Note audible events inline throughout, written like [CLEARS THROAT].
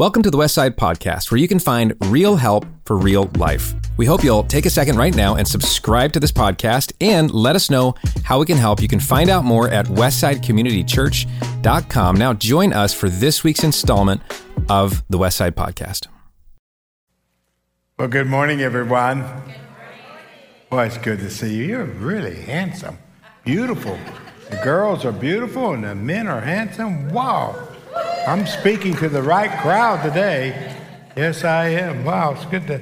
Welcome to the Westside Podcast, where you can find real help for real life. We hope you'll take a second right now and subscribe to this podcast and let us know how we can help. You can find out more at westsidecommunitychurch.com. Now, join us for this week's installment of the Westside Podcast. Well, good morning, everyone. Good morning. Well, it's good to see you. You're really handsome, beautiful. The girls are beautiful and the men are handsome. Wow. I'm speaking to the right crowd today. Yes, I am. Wow, it's good to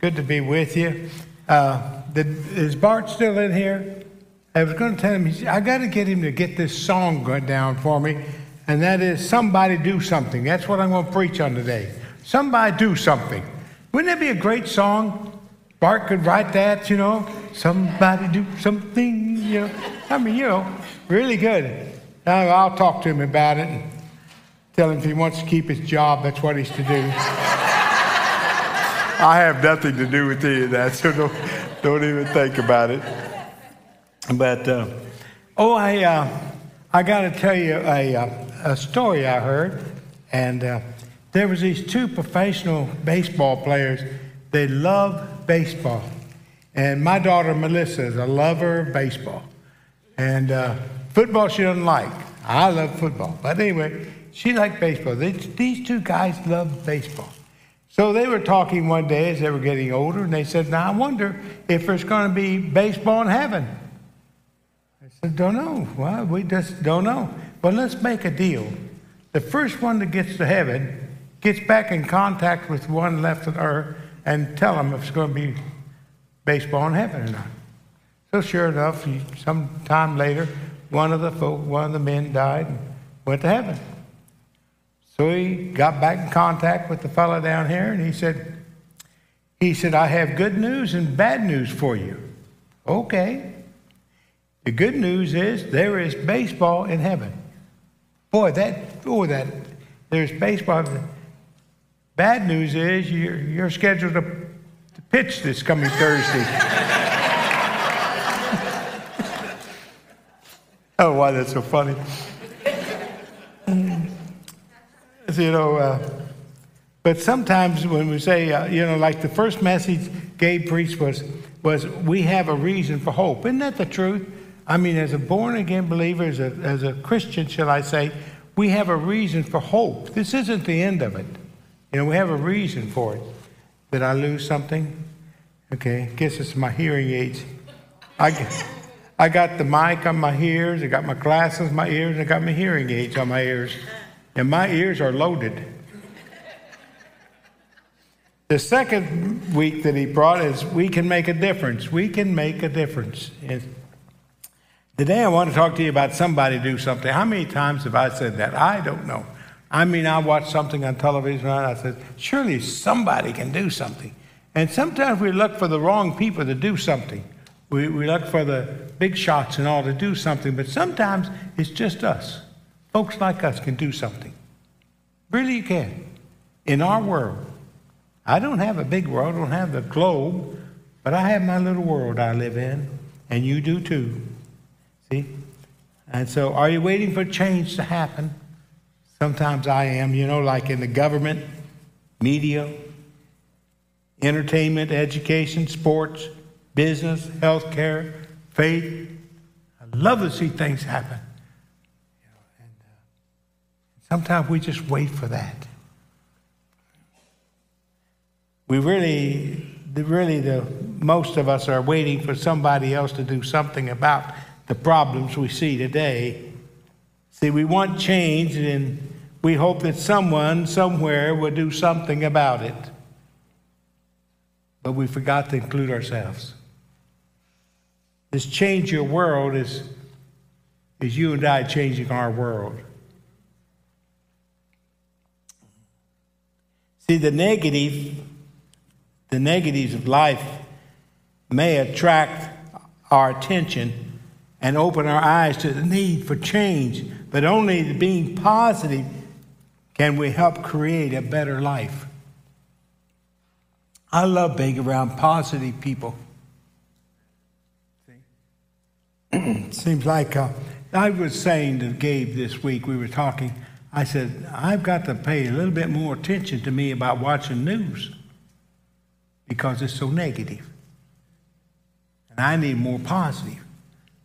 good to be with you. Uh, did, is Bart still in here? I was going to tell him I got to get him to get this song down for me, and that is "Somebody Do Something." That's what I'm going to preach on today. Somebody do something. Wouldn't that be a great song? Bart could write that, you know. Somebody do something, you know. I mean, you know, really good. I'll talk to him about it. Tell him if he wants to keep his job, that's what he's to do. I have nothing to do with any of that, so don't, don't even think about it. But, uh, oh, I, uh, I got to tell you a, uh, a story I heard. And uh, there was these two professional baseball players. They love baseball. And my daughter, Melissa, is a lover of baseball. And uh, football she doesn't like. I love football. But anyway, she liked baseball. They, these two guys love baseball. So they were talking one day as they were getting older, and they said, Now I wonder if there's going to be baseball in heaven. I said, Don't know. Well, we just don't know. But let's make a deal. The first one that gets to heaven gets back in contact with one left on earth and tell them if it's going to be baseball in heaven or not. So sure enough, some time later, one of the folk, one of the men died and went to heaven. So he got back in contact with the fellow down here and he said, he said, I have good news and bad news for you. Okay. The good news is there is baseball in heaven. Boy, that, boy, that, there's baseball. Bad news is you're, you're scheduled to, to pitch this coming Thursday. [LAUGHS] oh, why that's so funny you know, uh, but sometimes when we say, uh, you know, like the first message Gabe preached was, was we have a reason for hope. Isn't that the truth? I mean, as a born again believer, as a, as a Christian, shall I say, we have a reason for hope. This isn't the end of it. You know, we have a reason for it. Did I lose something? Okay, guess it's my hearing aids. I, I got the mic on my ears, I got my glasses on my ears, I got my hearing aids on my ears and my ears are loaded. The second week that he brought is we can make a difference. We can make a difference. And today I want to talk to you about somebody do something. How many times have I said that? I don't know. I mean, I watch something on television and I said, surely somebody can do something. And sometimes we look for the wrong people to do something. We, we look for the big shots and all to do something, but sometimes it's just us. Folks like us can do something. Really, you can. In our world. I don't have a big world, I don't have the globe, but I have my little world I live in, and you do too. See? And so, are you waiting for change to happen? Sometimes I am, you know, like in the government, media, entertainment, education, sports, business, healthcare, faith. I love to see things happen. Sometimes we just wait for that. We really, really, the most of us are waiting for somebody else to do something about the problems we see today. See, we want change and we hope that someone somewhere will do something about it. But we forgot to include ourselves. This change your world is, is you and I changing our world. See, the negative, the negatives of life may attract our attention and open our eyes to the need for change, but only being positive can we help create a better life. I love being around positive people. [CLEARS THROAT] Seems like uh, I was saying to Gabe this week, we were talking, I said, I've got to pay a little bit more attention to me about watching news because it's so negative. And I need more positive.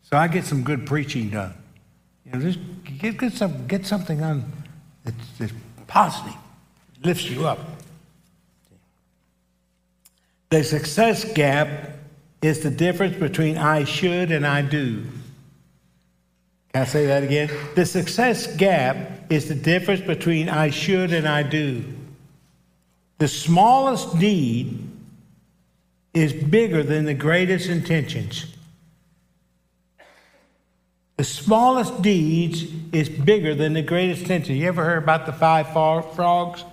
So I get some good preaching done. You know, just get, get, some, get something on that's, that's positive, lifts you up. The success gap is the difference between I should and I do. Can I say that again? The success gap is the difference between I should and I do. The smallest need is bigger than the greatest intentions. The smallest deeds is bigger than the greatest intentions. You ever heard about the five frogs?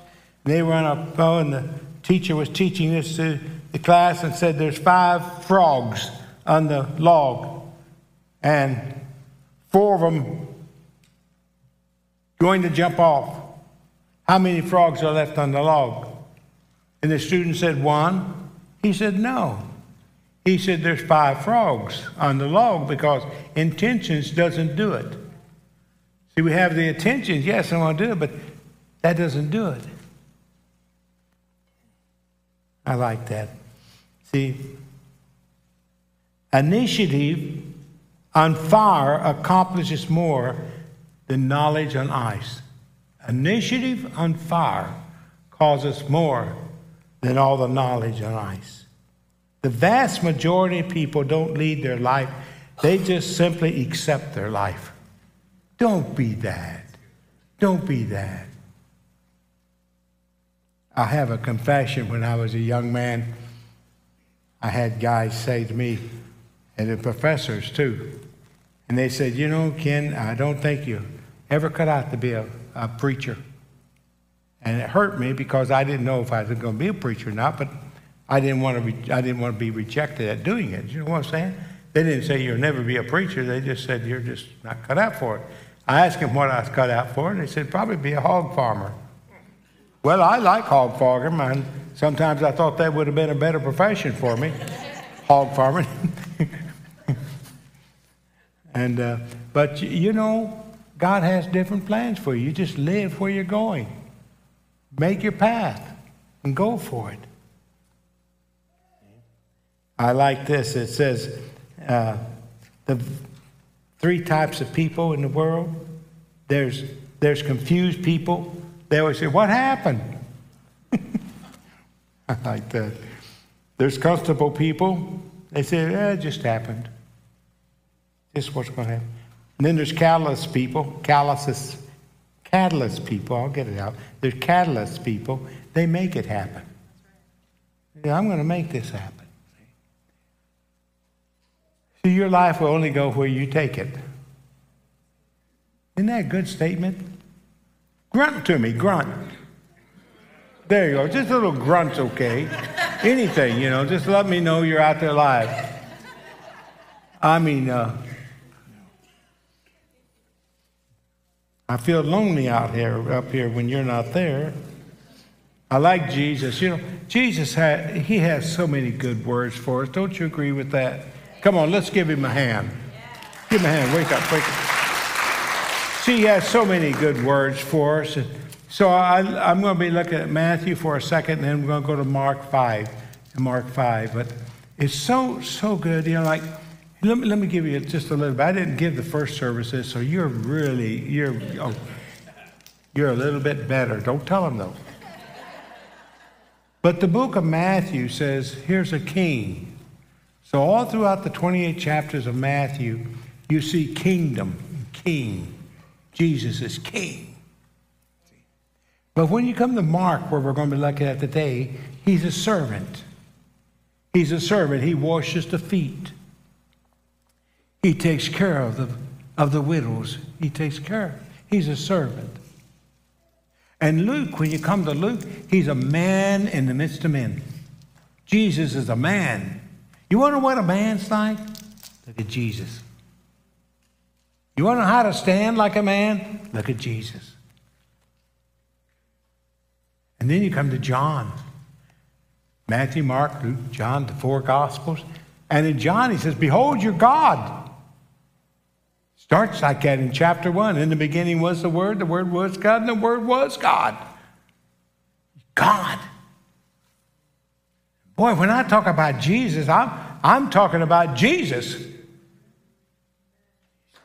They were on a bow, and the teacher was teaching this to the class and said, There's five frogs on the log, and four of them going to jump off. How many frogs are left on the log? And the student said, One. He said, No. He said, There's five frogs on the log because intentions doesn't do it. See, we have the intentions, yes, I want to do it, but that doesn't do it. I like that. See, initiative on fire accomplishes more than knowledge on ice. Initiative on fire causes more than all the knowledge on ice. The vast majority of people don't lead their life, they just simply accept their life. Don't be that. Don't be that. I have a confession when I was a young man. I had guys say to me, and the professors too, and they said, You know, Ken, I don't think you ever cut out to be a, a preacher. And it hurt me because I didn't know if I was going to be a preacher or not, but I didn't want to, re- I didn't want to be rejected at doing it. You know what I'm saying? They didn't say you'll never be a preacher. They just said you're just not cut out for it. I asked them what I was cut out for, and they said probably be a hog farmer. Well, I like hog farming, and sometimes I thought that would have been a better profession for me, [LAUGHS] hog farming. [LAUGHS] and uh, but you know, God has different plans for you. You just live where you're going. Make your path and go for it. I like this. It says uh, the three types of people in the world. There's there's confused people. They always say, "What happened?" [LAUGHS] I like that. There's comfortable people. They say, eh, "It just happened." Just what's going to happen. And then there's catalyst people. Calluses, catalyst people. I'll get it out. There's catalyst people. They make it happen. Yeah, I'm going to make this happen. See, your life will only go where you take it. Isn't that a good statement? Grunt to me, grunt. There you go. Just a little grunt's okay. Anything, you know, just let me know you're out there live. I mean, uh, I feel lonely out here, up here, when you're not there. I like Jesus. You know, Jesus had, he has so many good words for us. Don't you agree with that? Come on, let's give him a hand. Give him a hand. Wake up, wake up. See, he has so many good words for us. So I, am going to be looking at Matthew for a second, and then we're going to go to Mark 5. Mark 5. But it's so, so good. You know, like, let me, let me give you just a little bit. I didn't give the first services, so you're really, you're, oh, you're a little bit better. Don't tell them, though. But the book of Matthew says, here's a king so, all throughout the 28 chapters of Matthew, you see kingdom, king. Jesus is king. But when you come to Mark, where we're going to be looking at today, he's a servant. He's a servant. He washes the feet. He takes care of the, of the widows. He takes care. He's a servant. And Luke, when you come to Luke, he's a man in the midst of men. Jesus is a man you know what a man's like? Look at Jesus. You know how to stand like a man? Look at Jesus. And then you come to John. Matthew, Mark, Luke, John, the four Gospels. And in John, he says, Behold your God. Starts like that in chapter one. In the beginning was the Word, the Word was God, and the Word was God. God. Boy, when I talk about Jesus, I'm, I'm talking about Jesus.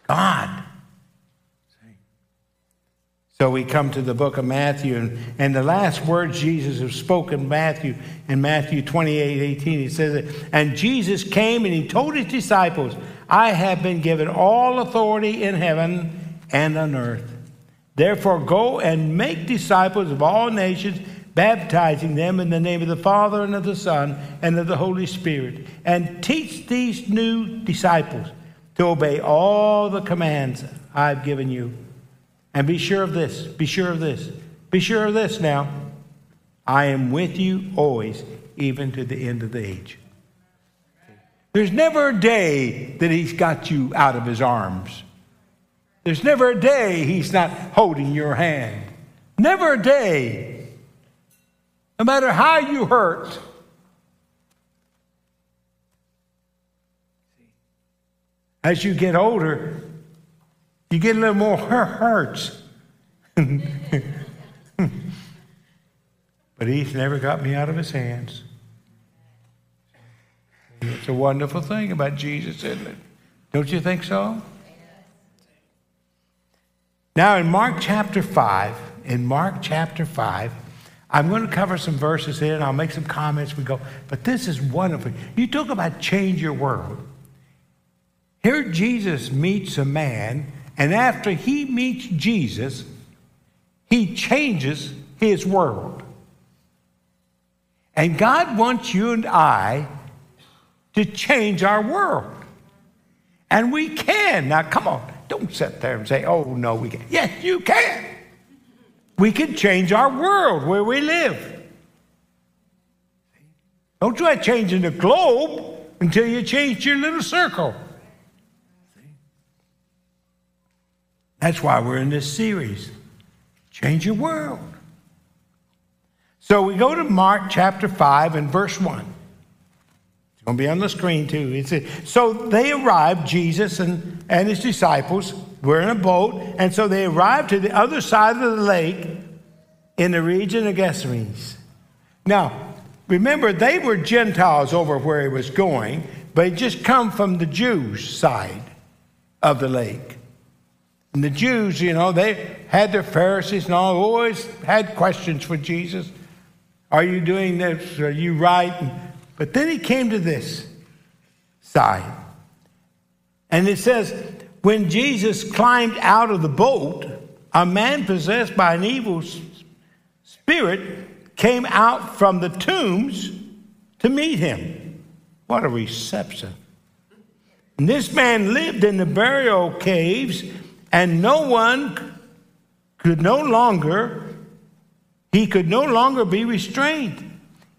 God. So we come to the book of Matthew, and, and the last words Jesus has spoken, Matthew, in Matthew 28 18, he says. And Jesus came and he told his disciples, I have been given all authority in heaven and on earth. Therefore, go and make disciples of all nations, baptizing them in the name of the Father and of the Son and of the Holy Spirit, and teach these new disciples to obey all the commands I've given you. And be sure of this, be sure of this, be sure of this now. I am with you always, even to the end of the age. There's never a day that He's got you out of His arms. There's never a day He's not holding your hand. Never a day. No matter how you hurt. As you get older, you get a little more [LAUGHS] hurts. [LAUGHS] but He's never got me out of His hands. It's a wonderful thing about Jesus, isn't it? Don't you think so? Now, in Mark chapter 5, in Mark chapter 5, I'm going to cover some verses here and I'll make some comments. We go, but this is wonderful. You talk about change your world. Here, Jesus meets a man, and after he meets Jesus, he changes his world. And God wants you and I to change our world. And we can. Now, come on. Don't sit there and say, oh, no, we can't. Yes, you can. We can change our world where we live. Don't try changing the globe until you change your little circle. That's why we're in this series. Change your world. So we go to Mark chapter 5 and verse 1 to be on the screen too. So they arrived, Jesus and, and his disciples were in a boat, and so they arrived to the other side of the lake in the region of Gerasenes. Now, remember, they were Gentiles over where he was going, but he just come from the Jews' side of the lake. And the Jews, you know, they had their Pharisees and all, always had questions for Jesus. Are you doing this? Are you right? But then he came to this side. And it says, when Jesus climbed out of the boat, a man possessed by an evil spirit came out from the tombs to meet him. What a reception. And this man lived in the burial caves, and no one could no longer, he could no longer be restrained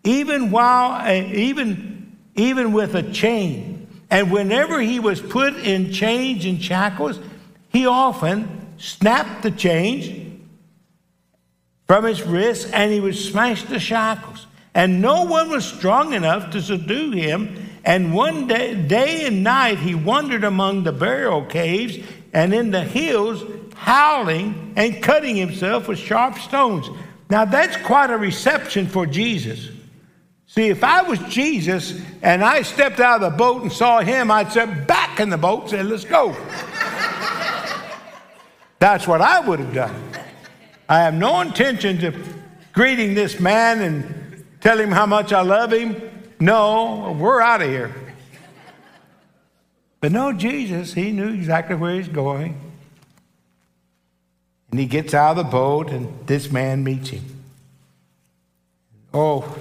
even while, eh, even, even with a chain. And whenever he was put in chains and shackles, he often snapped the chains from his wrists and he would smash the shackles. And no one was strong enough to subdue him. And one day, day and night, he wandered among the burial caves and in the hills, howling and cutting himself with sharp stones. Now, that's quite a reception for Jesus. See, if I was Jesus and I stepped out of the boat and saw him, I'd step back in the boat and say, Let's go. That's what I would have done. I have no intention of greeting this man and tell him how much I love him. No, we're out of here. But no, Jesus, he knew exactly where he's going. And he gets out of the boat, and this man meets him. Oh,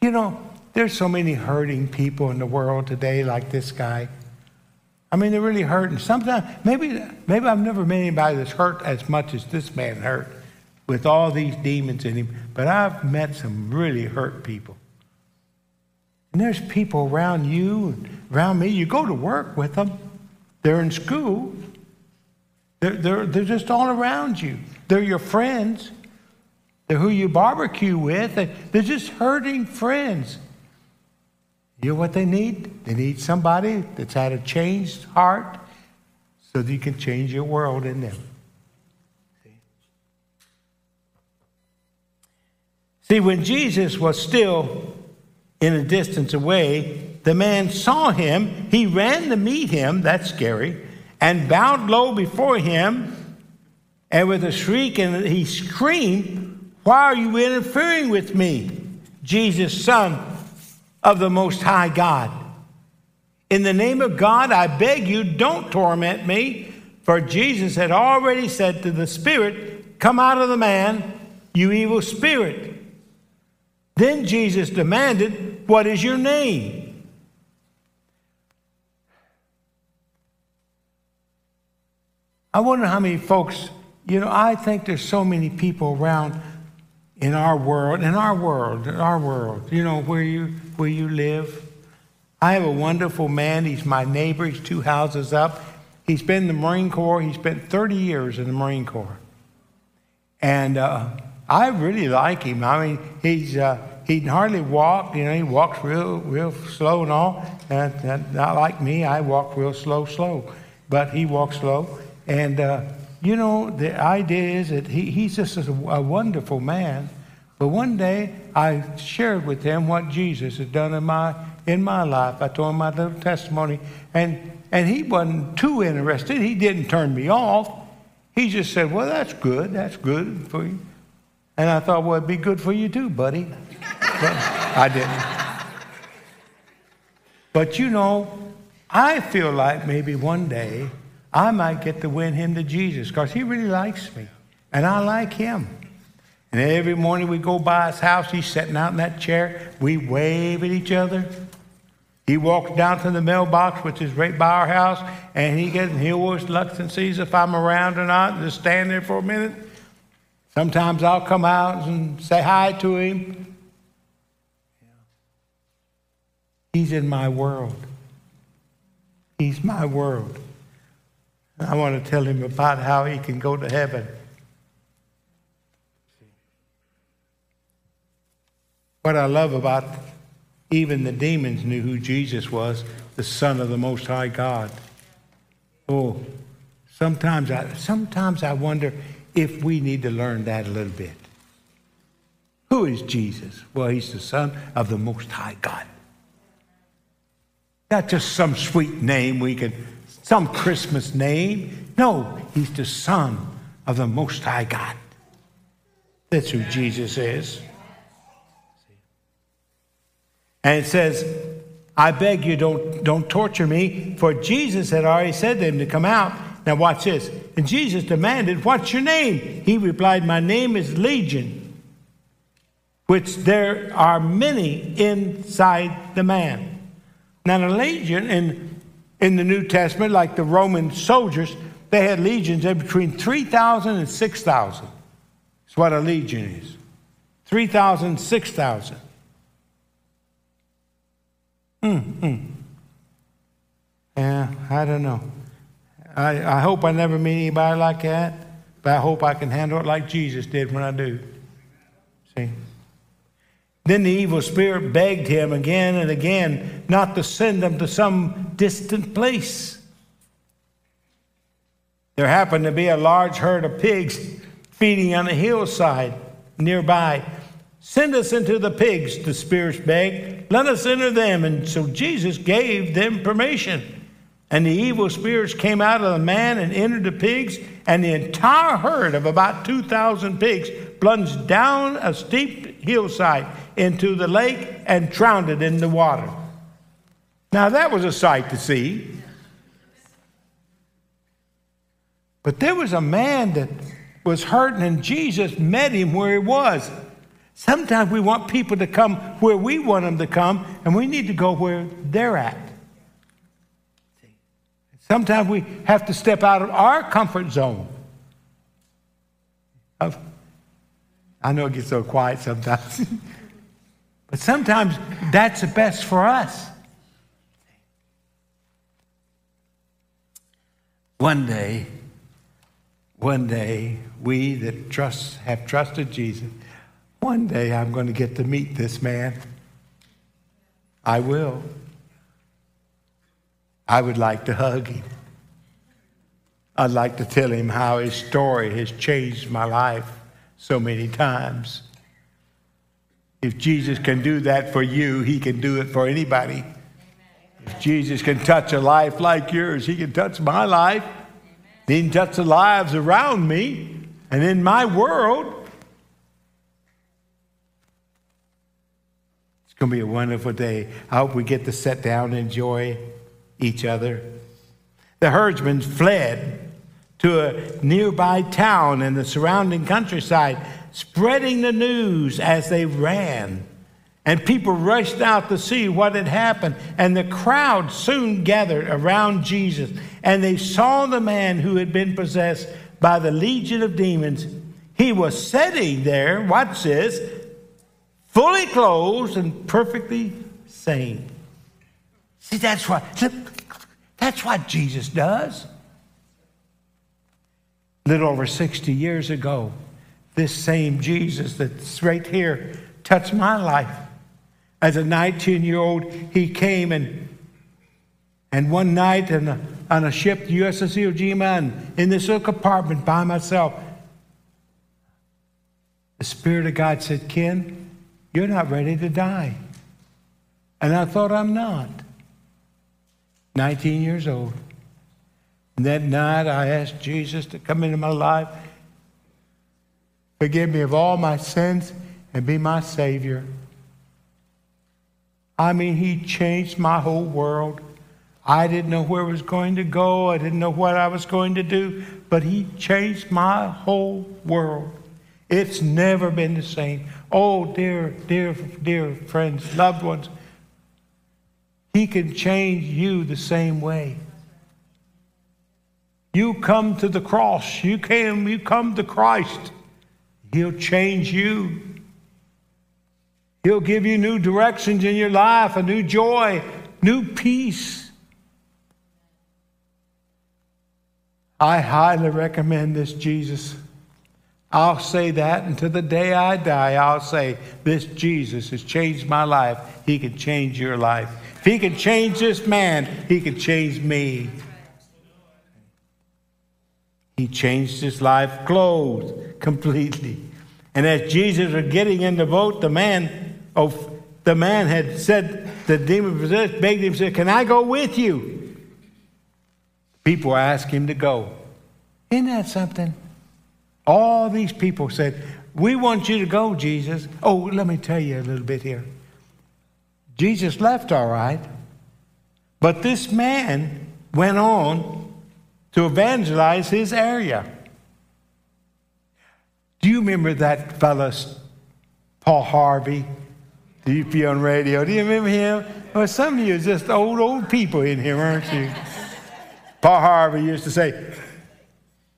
you know, there's so many hurting people in the world today, like this guy. I mean, they're really hurting. Sometimes, maybe, maybe I've never met anybody that's hurt as much as this man hurt with all these demons in him, but I've met some really hurt people. And there's people around you around me. You go to work with them, they're in school, they're, they're, they're just all around you. They're your friends. Who you barbecue with. They're just hurting friends. You know what they need? They need somebody that's had a changed heart, so that you can change your world in them. See? See, when Jesus was still in a distance away, the man saw him. He ran to meet him, that's scary, and bowed low before him. And with a shriek, and he screamed, Why are you interfering with me, Jesus, Son of the Most High God? In the name of God, I beg you, don't torment me. For Jesus had already said to the spirit, Come out of the man, you evil spirit. Then Jesus demanded, What is your name? I wonder how many folks, you know, I think there's so many people around in our world, in our world, in our world, you know, where you where you live I have a wonderful man. He's my neighbor. He's two houses up. He's been in the Marine Corps. He spent 30 years in the Marine Corps. And uh, I really like him. I mean, he's, uh, he hardly walk. You know, he walks real, real slow and all. And, not like me. I walk real slow, slow. But he walks slow. And, uh, you know, the idea is that he, he's just a, a wonderful man. But one day I shared with him what Jesus had done in my in my life. I told him my little testimony, and, and he wasn't too interested. He didn't turn me off. He just said, Well, that's good. That's good for you. And I thought, Well, it'd be good for you too, buddy. But I didn't. But you know, I feel like maybe one day I might get to win him to Jesus because he really likes me, and I like him. And every morning we go by his house, he's sitting out in that chair. We wave at each other. He walks down to the mailbox, which is right by our house, and he gets he always looks and sees if I'm around or not, and just stand there for a minute. Sometimes I'll come out and say hi to him. He's in my world. He's my world. I want to tell him about how he can go to heaven. What I love about even the demons knew who Jesus was, the Son of the Most High God. Oh, sometimes I, sometimes I wonder if we need to learn that a little bit. Who is Jesus? Well, he's the Son of the Most High God. Not just some sweet name we could, some Christmas name. No, he's the Son of the Most High God. That's who Jesus is. And it says, I beg you, don't, don't torture me, for Jesus had already said to him to come out. Now, watch this. And Jesus demanded, What's your name? He replied, My name is Legion, which there are many inside the man. Now, the legion in, in the New Testament, like the Roman soldiers, they had legions of between 3,000 and 6,000. That's what a legion is 3,000, 6,000. Mm-hmm. Yeah, I don't know. I, I hope I never meet anybody like that, but I hope I can handle it like Jesus did when I do. See? Then the evil spirit begged him again and again not to send them to some distant place. There happened to be a large herd of pigs feeding on a hillside nearby. Send us into the pigs, the spirits begged. Let us enter them. And so Jesus gave them permission. And the evil spirits came out of the man and entered the pigs, and the entire herd of about 2,000 pigs plunged down a steep hillside into the lake and drowned it in the water. Now, that was a sight to see. But there was a man that was hurting, and Jesus met him where he was. Sometimes we want people to come where we want them to come, and we need to go where they're at. Sometimes we have to step out of our comfort zone. I know it gets so quiet sometimes, [LAUGHS] but sometimes that's the best for us. One day, one day, we that trust have trusted Jesus one day I'm going to get to meet this man. I will. I would like to hug him. I'd like to tell him how his story has changed my life so many times. If Jesus can do that for you, he can do it for anybody. If Jesus can touch a life like yours, he can touch my life. He can touch the lives around me and in my world. It's going to be a wonderful day. I hope we get to sit down and enjoy each other. The herdsmen fled to a nearby town and the surrounding countryside, spreading the news as they ran. And people rushed out to see what had happened. And the crowd soon gathered around Jesus. And they saw the man who had been possessed by the legion of demons. He was sitting there, watch this, fully clothed and perfectly sane. See, that's what, that's what Jesus does. A little over 60 years ago, this same Jesus that's right here touched my life. As a 19 year old, he came and and one night on a, on a ship, the USS Iwo Jima, and in this little compartment by myself, the Spirit of God said, Ken, you're not ready to die. And I thought, I'm not. 19 years old. And that night, I asked Jesus to come into my life, forgive me of all my sins, and be my Savior. I mean, He changed my whole world. I didn't know where I was going to go. I didn't know what I was going to do, but He changed my whole world. It's never been the same. Oh, dear, dear, dear friends, loved ones, He can change you the same way. You come to the cross, you came, you come to Christ. He'll change you. He'll give you new directions in your life, a new joy, new peace. I highly recommend this Jesus. I'll say that until the day I die. I'll say, This Jesus has changed my life. He can change your life. If He can change this man, He can change me. He changed his life clothes completely. And as Jesus was getting in the boat, the man, of the man had said, the demon possessed, begged him, said, Can I go with you? People asked him to go. Isn't that something? All these people said, We want you to go, Jesus. Oh, let me tell you a little bit here. Jesus left all right, but this man went on to evangelize his area. Do you remember that fellow, Paul Harvey? Do you be on radio? Do you remember him? Well, some of you are just old, old people in here, aren't you? [LAUGHS] Paul Harvey used to say,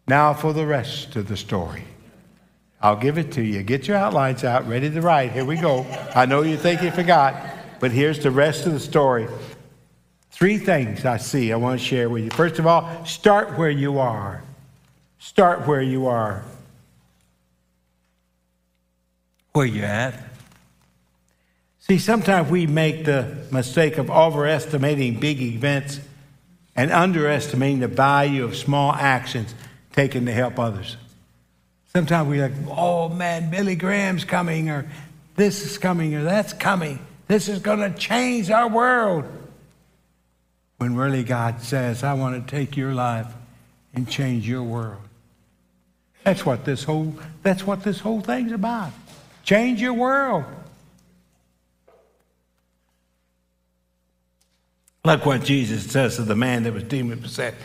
Now for the rest of the story. I'll give it to you. Get your outlines out, ready to write. Here we go. I know you think you forgot, but here's the rest of the story. Three things I see I want to share with you. First of all, start where you are. Start where you are. Where you at? See, sometimes we make the mistake of overestimating big events and underestimating the value of small actions taken to help others. Sometimes we're like, oh man, Billy Graham's coming, or this is coming, or that's coming. This is going to change our world. When really God says, I want to take your life and change your world. That's what this whole, that's what this whole thing's about. Change your world. Look what Jesus says to the man that was demon possessed.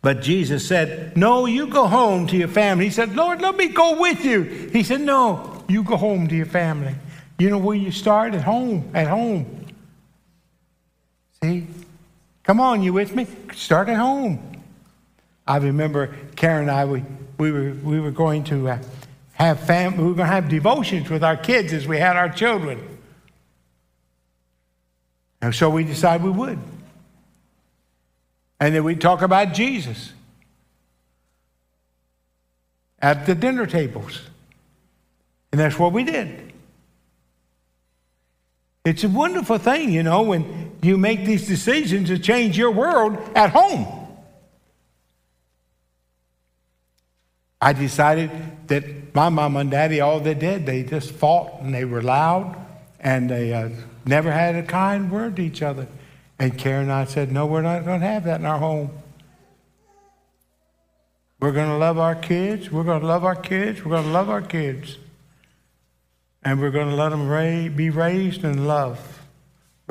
But Jesus said, No, you go home to your family. He said, Lord, let me go with you. He said, No, you go home to your family. You know where you start? At home. At home. See? Come on, you with me? Start at home. I remember Karen and I, we, we, were, we were going to uh, have fam- we were going to have devotions with our kids as we had our children. And so we decided we would. And then we'd talk about Jesus at the dinner tables. And that's what we did. It's a wonderful thing, you know, when you make these decisions to change your world at home. I decided that my mom and daddy, all they did, they just fought and they were loud and they uh, never had a kind word to each other. And Karen and I said, No, we're not going to have that in our home. We're going to love our kids. We're going to love our kids. We're going to love our kids. And we're going to let them ra- be raised in love.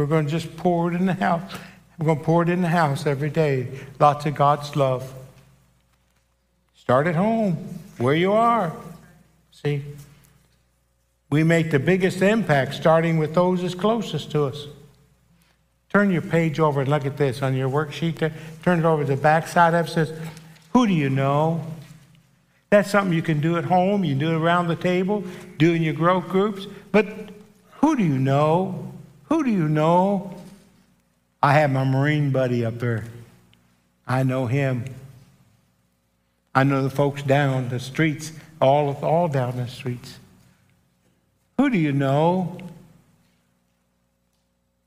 We're going to just pour it in the house. We're going to pour it in the house every day. Lots of God's love. Start at home, where you are. See? We make the biggest impact starting with those that's closest to us. Turn your page over and look at this on your worksheet there. Turn it over to the back side of it. says, Who do you know? That's something you can do at home. You can do it around the table, do in your growth groups. But who do you know? Who do you know? I have my Marine buddy up there. I know him. I know the folks down the streets, all, all down the streets. Who do you know?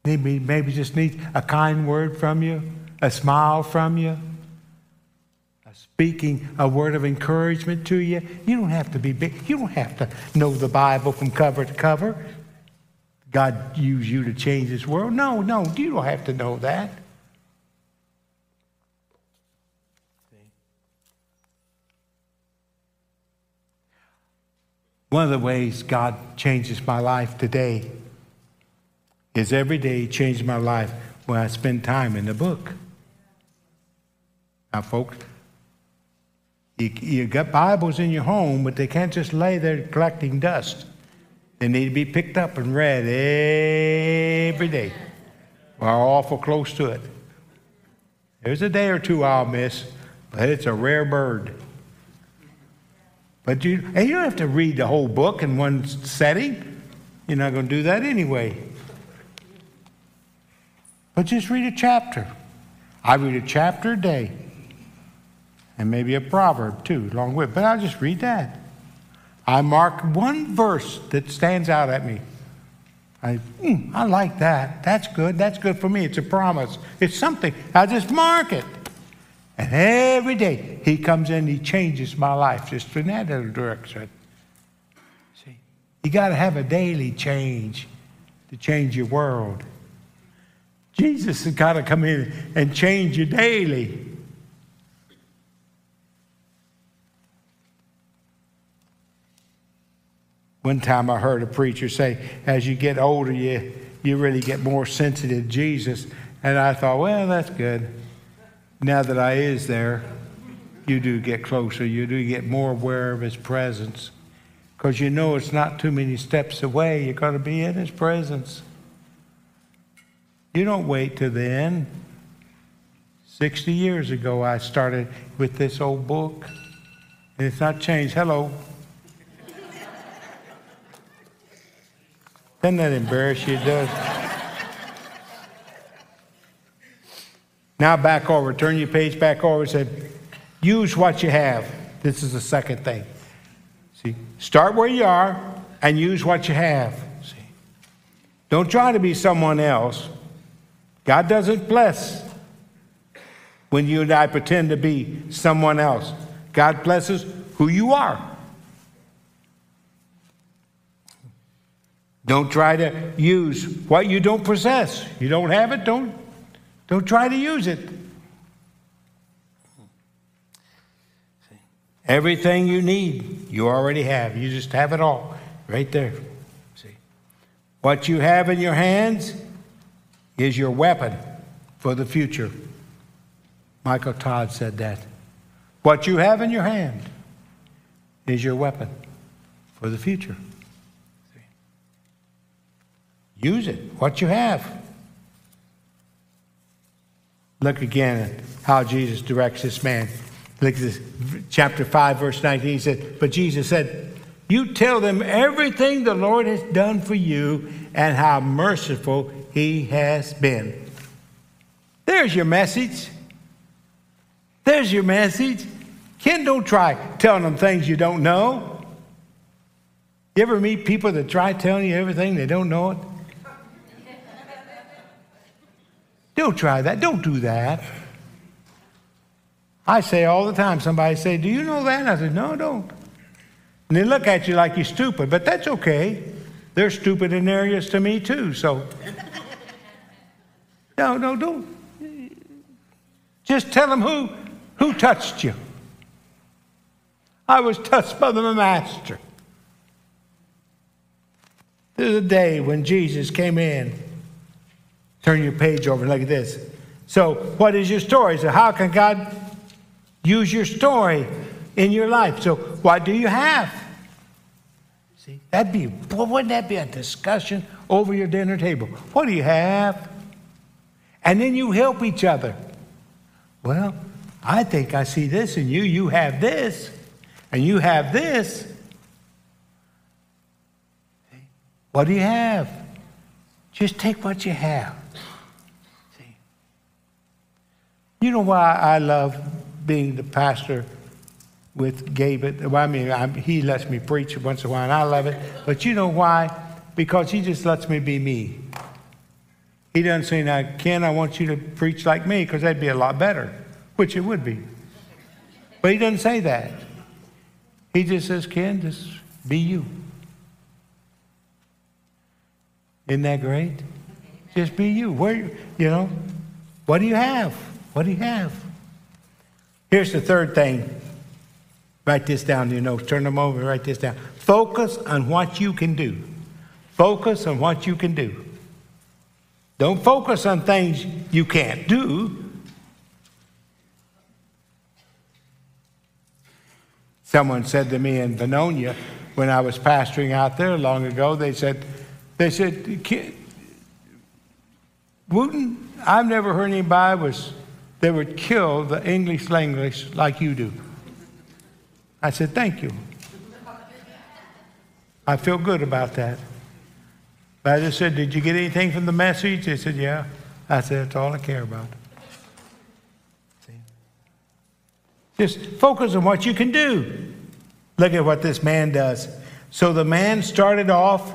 Maybe, maybe just needs a kind word from you, a smile from you, a speaking a word of encouragement to you. You don't have to be big. You don't have to know the Bible from cover to cover. God use you to change this world. No, no, you don't have to know that. One of the ways God changes my life today is every day changed my life when I spend time in the book. Now, folks, you, you got Bibles in your home, but they can't just lay there collecting dust. They need to be picked up and read every day. We're awful close to it. There's a day or two I'll miss, but it's a rare bird. But you, and you don't have to read the whole book in one setting. You're not going to do that anyway. But just read a chapter. I read a chapter a day. And maybe a proverb too, along with. But I'll just read that. I mark one verse that stands out at me. I, mm, I like that. That's good. That's good for me. It's a promise. It's something. I just mark it. And every day he comes in, he changes my life just in that little direction. See, you got to have a daily change to change your world. Jesus has got to come in and change you daily. One time I heard a preacher say, as you get older, you, you really get more sensitive to Jesus. And I thought, well, that's good now that I is there, you do get closer. You do get more aware of His presence. Because you know it's not too many steps away. You're going to be in His presence. You don't wait till the end. 60 years ago, I started with this old book, and it's not changed. Hello. Doesn't that embarrass you? It does. Now back over, turn your page back over and say, use what you have. This is the second thing. See, start where you are and use what you have. See, don't try to be someone else. God doesn't bless when you and I pretend to be someone else. God blesses who you are. Don't try to use what you don't possess. You don't have it, don't don't try to use it. Everything you need, you already have. You just have it all right there. See? What you have in your hands is your weapon for the future. Michael Todd said that. What you have in your hand is your weapon for the future. Use it, what you have. Look again at how Jesus directs this man. Look at this, chapter 5, verse 19. He said, But Jesus said, You tell them everything the Lord has done for you and how merciful he has been. There's your message. There's your message. Ken, don't try telling them things you don't know. You ever meet people that try telling you everything they don't know it? Don't try that. Don't do that. I say all the time, somebody say, Do you know that? I said, No, don't. And they look at you like you're stupid, but that's okay. They're stupid in areas to me too, so. [LAUGHS] No, no, don't. Just tell them who, who touched you. I was touched by the Master. There's a day when Jesus came in. Turn your page over and look at this. So, what is your story? So, how can God use your story in your life? So, what do you have? See, that'd be, wouldn't that be a discussion over your dinner table? What do you have? And then you help each other. Well, I think I see this in you. You have this, and you have this. What do you have? Just take what you have. See? You know why I love being the pastor with Gabe. Well, I mean, I'm, he lets me preach once in a while, and I love it. But you know why? Because he just lets me be me. He doesn't say, now, Ken, I want you to preach like me, because that'd be a lot better, which it would be. But he doesn't say that. He just says, Ken, just be you. Isn't that great? Just be you. Where, you know, what do you have? What do you have? Here's the third thing Write this down in your notes. Turn them over. Write this down. Focus on what you can do. Focus on what you can do. Don't focus on things you can't do. Someone said to me in Vernonia when I was pastoring out there long ago, they said, they said, Wooten, I've never heard anybody was they would kill the English language like you do. I said, Thank you. I feel good about that. But I just said, Did you get anything from the message? They said, Yeah. I said, That's all I care about. See? Just focus on what you can do. Look at what this man does. So the man started off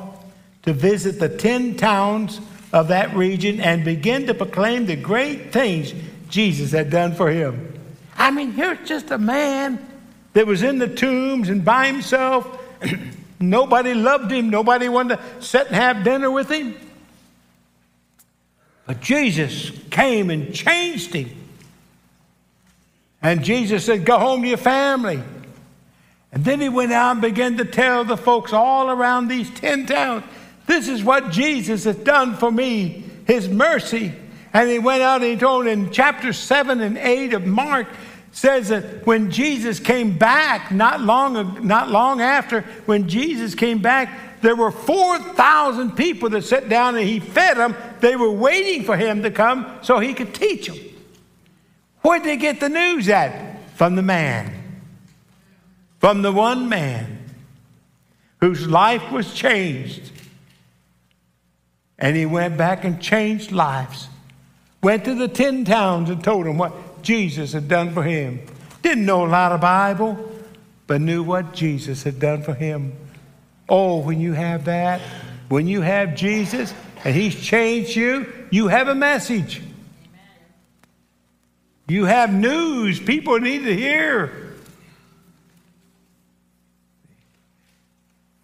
to visit the 10 towns of that region and begin to proclaim the great things Jesus had done for him. I mean, here's just a man that was in the tombs and by himself. [CLEARS THROAT] nobody loved him. Nobody wanted to sit and have dinner with him. But Jesus came and changed him. And Jesus said, Go home to your family. And then he went out and began to tell the folks all around these 10 towns this is what Jesus has done for me, his mercy. And he went out and he told in chapter 7 and 8 of Mark, says that when Jesus came back, not long, not long after, when Jesus came back, there were 4,000 people that sat down and he fed them. They were waiting for him to come so he could teach them. Where'd they get the news at? From the man. From the one man whose life was changed. And he went back and changed lives. Went to the 10 towns and told them what Jesus had done for him. Didn't know a lot of Bible, but knew what Jesus had done for him. Oh, when you have that, when you have Jesus and he's changed you, you have a message. You have news people need to hear.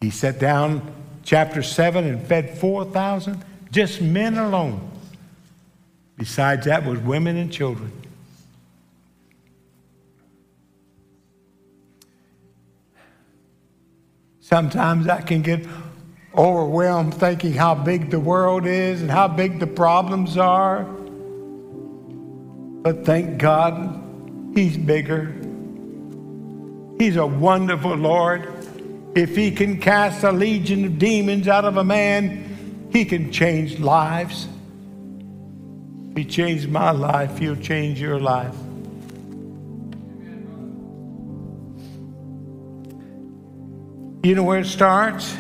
He sat down, chapter 7, and fed 4,000, just men alone. Besides that was women and children. Sometimes I can get overwhelmed thinking how big the world is and how big the problems are. But thank God, He's bigger. He's a wonderful Lord. If He can cast a legion of demons out of a man, He can change lives. He changed my life, He'll change your life. You know where it starts?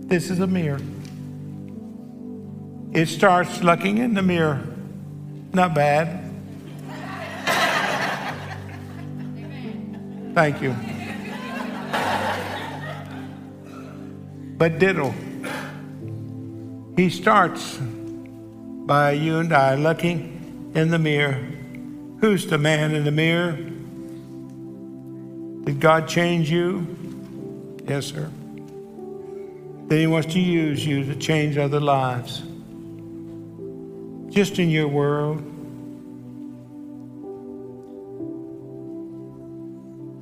This is a mirror. It starts looking in the mirror. Not bad. Thank you. But diddle. He starts by you and I looking in the mirror. Who's the man in the mirror? Did God change you? Yes, sir. Then He wants to use you to change other lives. Just in your world.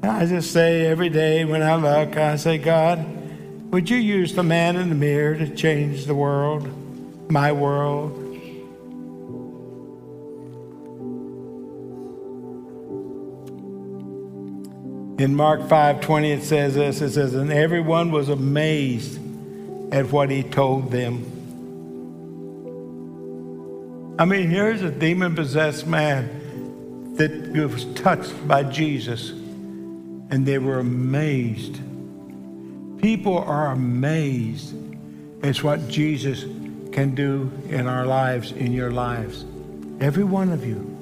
I just say every day when I look, I say, God, would you use the man in the mirror to change the world, my world? In Mark 5:20 it says this it says and everyone was amazed at what he told them. I mean, here's a demon possessed man that was touched by Jesus and they were amazed. People are amazed at what Jesus can do in our lives, in your lives. Every one of you.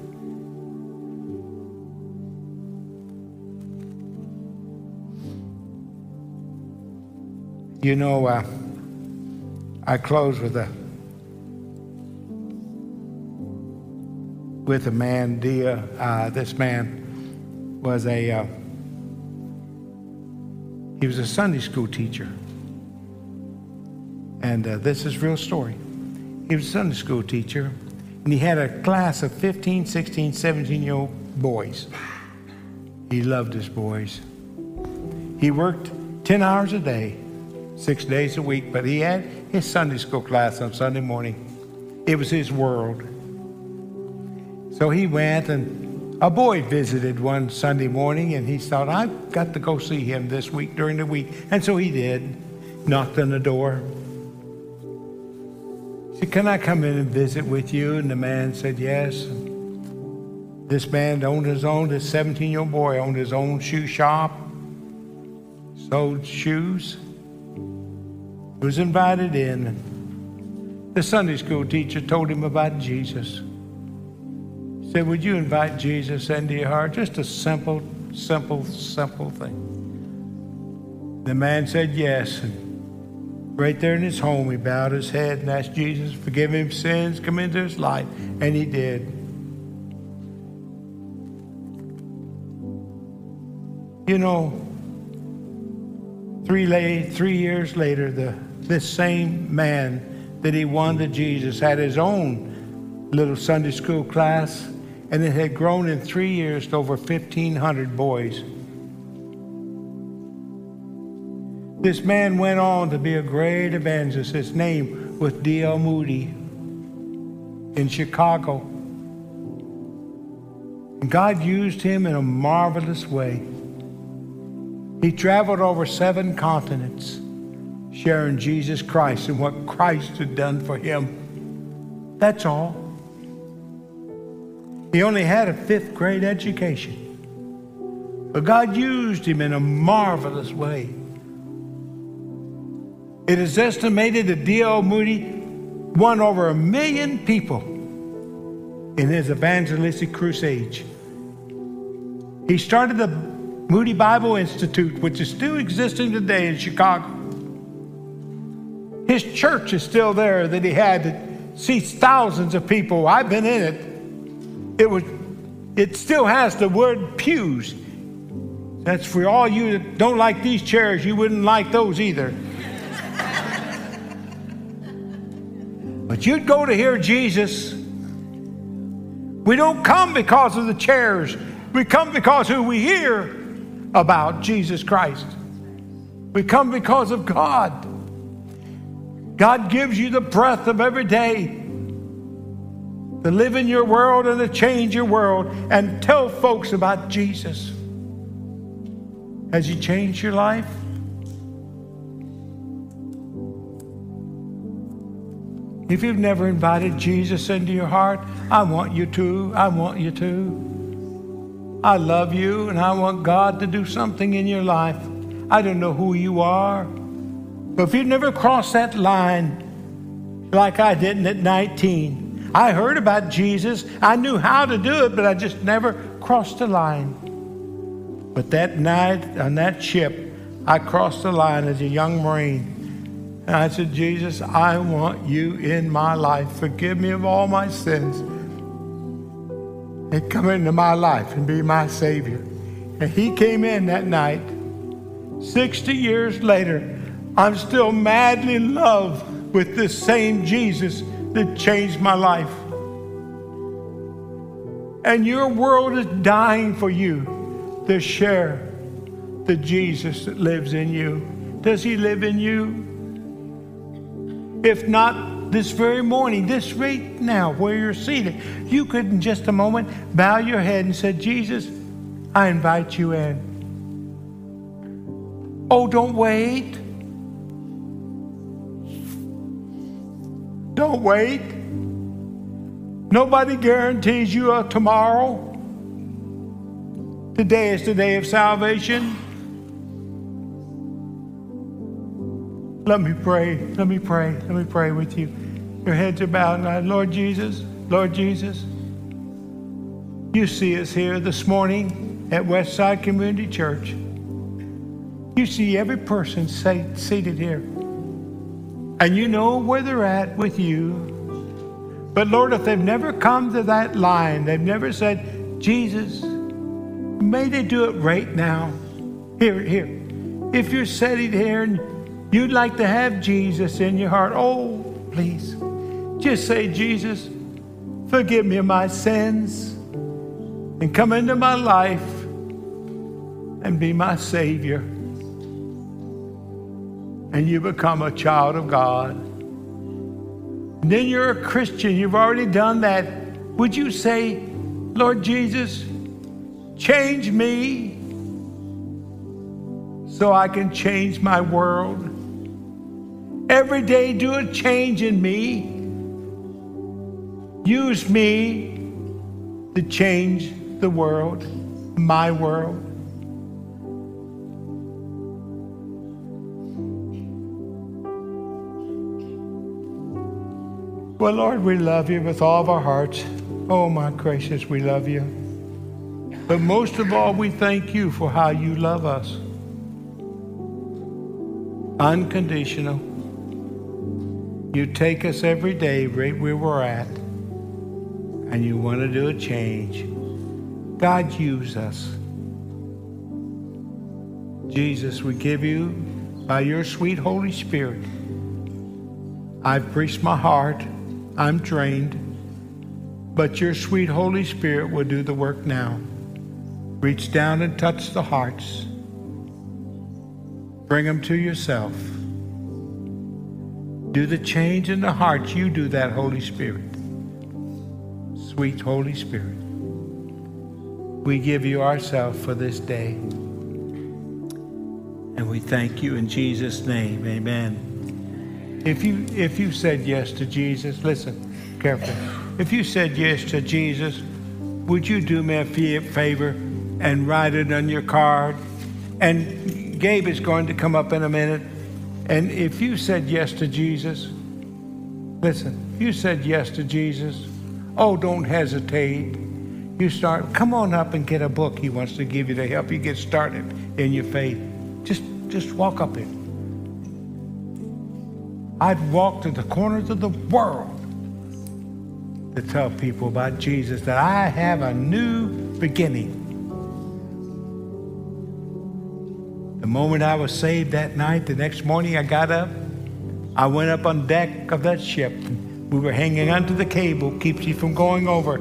You know, uh, I close with a with a man, Dia. Uh, this man was a uh, he was a Sunday school teacher, and uh, this is real story. He was a Sunday school teacher, and he had a class of 15, 16, 17 year old boys. He loved his boys. He worked 10 hours a day six days a week, but he had his Sunday school class on Sunday morning. It was his world. So he went, and a boy visited one Sunday morning, and he thought, I've got to go see him this week during the week. And so he did, knocked on the door. He said, Can I come in and visit with you? And the man said, Yes. This man owned his own, this 17 year old boy owned his own shoe shop, sold shoes was invited in. The Sunday school teacher told him about Jesus. He said, Would you invite Jesus into your heart? Just a simple, simple, simple thing. The man said yes. And right there in his home, he bowed his head and asked Jesus forgive him sins, come into his life. And he did. You know, Three, lay, three years later, the, this same man that he won to Jesus had his own little Sunday school class, and it had grown in three years to over 1,500 boys. This man went on to be a great evangelist. His name was D.L. Moody in Chicago. God used him in a marvelous way. He traveled over seven continents sharing Jesus Christ and what Christ had done for him. That's all. He only had a fifth grade education. But God used him in a marvelous way. It is estimated that D.L. Moody won over a million people in his evangelistic crusade. He started the Moody Bible Institute, which is still existing today in Chicago. His church is still there that he had that seats thousands of people. I've been in it. It was it still has the word pews. That's for all you that don't like these chairs, you wouldn't like those either. [LAUGHS] but you'd go to hear Jesus. We don't come because of the chairs. We come because who we hear about Jesus Christ. We come because of God. God gives you the breath of every day to live in your world and to change your world and tell folks about Jesus. Has He changed your life? If you've never invited Jesus into your heart, I want you to. I want you to. I love you and I want God to do something in your life. I don't know who you are, but if you've never crossed that line like I didn't at 19, I heard about Jesus. I knew how to do it, but I just never crossed the line. But that night on that ship, I crossed the line as a young Marine. And I said, Jesus, I want you in my life. Forgive me of all my sins and come into my life and be my Savior. And he came in that night. 60 years later, I'm still madly in love with this same Jesus that changed my life. And your world is dying for you to share the Jesus that lives in you. Does he live in you? If not, this very morning, this right now, where you're seated, you could in just a moment bow your head and say, Jesus, I invite you in. Oh, don't wait. Don't wait. Nobody guarantees you a tomorrow. Today is the day of salvation. Let me pray. Let me pray. Let me pray with you. Your heads are bowed. Lord Jesus, Lord Jesus, you see us here this morning at Westside Community Church. You see every person seated here. And you know where they're at with you. But Lord, if they've never come to that line, they've never said, Jesus, may they do it right now. Here, here. If you're sitting here and you'd like to have Jesus in your heart, oh, please, just say, Jesus, forgive me of my sins and come into my life and be my Savior. And you become a child of God. And then you're a Christian, you've already done that. Would you say, Lord Jesus, change me so I can change my world? Every day, do a change in me. Use me to change the world, my world. Well, Lord, we love you with all of our hearts. Oh, my gracious, we love you. But most of all, we thank you for how you love us. Unconditional. You take us every day right where we're at, and you want to do a change. God, use us. Jesus, we give you, by your sweet Holy Spirit, I've preached my heart, I'm drained, but your sweet Holy Spirit will do the work now. Reach down and touch the hearts. Bring them to yourself. Do the change in the hearts. You do that, Holy Spirit. Sweet Holy Spirit. We give you ourselves for this day. And we thank you in Jesus' name. Amen. If you if you said yes to Jesus, listen carefully. If you said yes to Jesus, would you do me a favor and write it on your card? And Gabe is going to come up in a minute and if you said yes to Jesus, listen, if you said yes to Jesus, oh, don't hesitate. You start, come on up and get a book he wants to give you to help you get started in your faith. Just, just walk up it. I'd walk to the corners of the world to tell people about Jesus that I have a new beginning. The moment I was saved that night, the next morning I got up. I went up on deck of that ship. We were hanging onto the cable, keeps you from going over.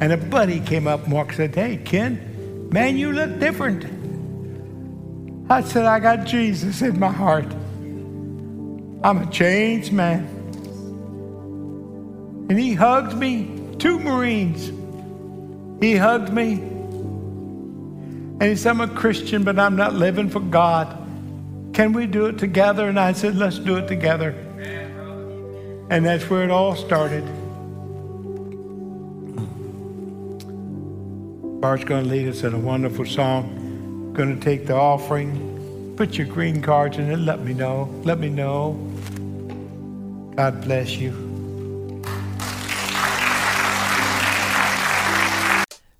And a buddy came up and walked said, Hey, Ken, man, you look different. I said, I got Jesus in my heart. I'm a changed man. And he hugged me, two Marines. He hugged me and he said, I'm a Christian, but I'm not living for God. Can we do it together? And I said, Let's do it together. And that's where it all started. Bart's going to lead us in a wonderful song. Going to take the offering. Put your green cards in it. Let me know. Let me know. God bless you.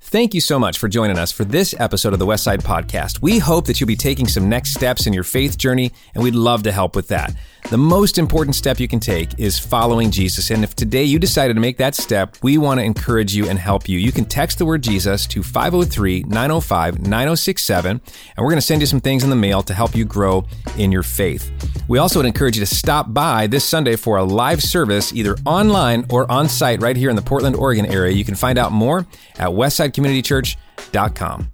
Thank you so much for joining us for this episode of the Westside Podcast. We hope that you'll be taking some next steps in your faith journey, and we'd love to help with that. The most important step you can take is following Jesus. And if today you decided to make that step, we want to encourage you and help you. You can text the word Jesus to 503 905 9067, and we're going to send you some things in the mail to help you grow in your faith. We also would encourage you to stop by this Sunday for a live service, either online or on site right here in the Portland, Oregon area. You can find out more at westsidecommunitychurch.com.